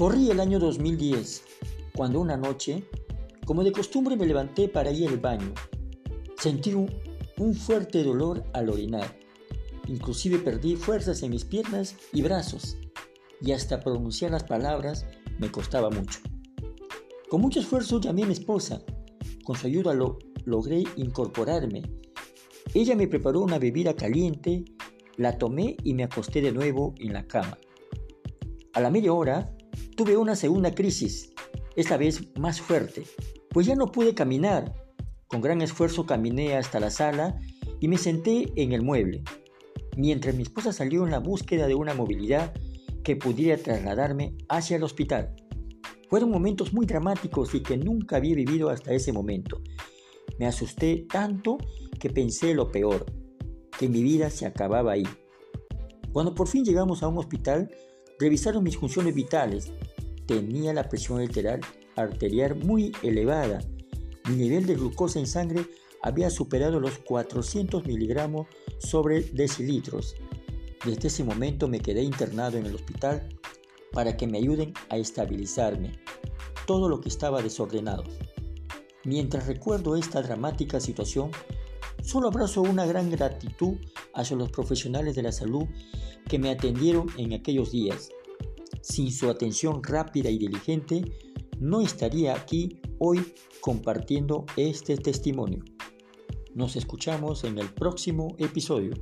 Corrí el año 2010, cuando una noche, como de costumbre, me levanté para ir al baño. Sentí un, fuerte dolor al orinar. Inclusive perdí fuerzas en mis piernas y brazos, y hasta pronunciar las palabras me costaba mucho. Con mucho esfuerzo llamé a mi esposa. Con su ayuda lo, logré incorporarme. Ella me preparó una bebida caliente, la tomé y me acosté de nuevo en la cama. A la media hora tuve una segunda crisis, esta vez más fuerte, pues ya no pude caminar. Con gran esfuerzo caminé hasta la sala y me senté en el mueble, mientras mi esposa salió en la búsqueda de una movilidad que pudiera trasladarme hacia el hospital. Fueron momentos muy dramáticos y que nunca había vivido hasta ese momento. Me asusté tanto que pensé lo peor, que mi vida se acababa ahí. Cuando por fin llegamos a un hospital, revisaron mis funciones vitales tenía la presión arterial muy elevada. Mi nivel de glucosa en sangre había superado los 400 miligramos sobre decilitros. Desde ese momento me quedé internado en el hospital para que me ayuden a estabilizarme todo lo que estaba desordenado. Mientras recuerdo esta dramática situación, solo abrazo una gran gratitud hacia los profesionales de la salud que me atendieron en aquellos días sin su atención rápida y diligente, no estaría aquí hoy compartiendo este testimonio. Nos escuchamos en el próximo episodio.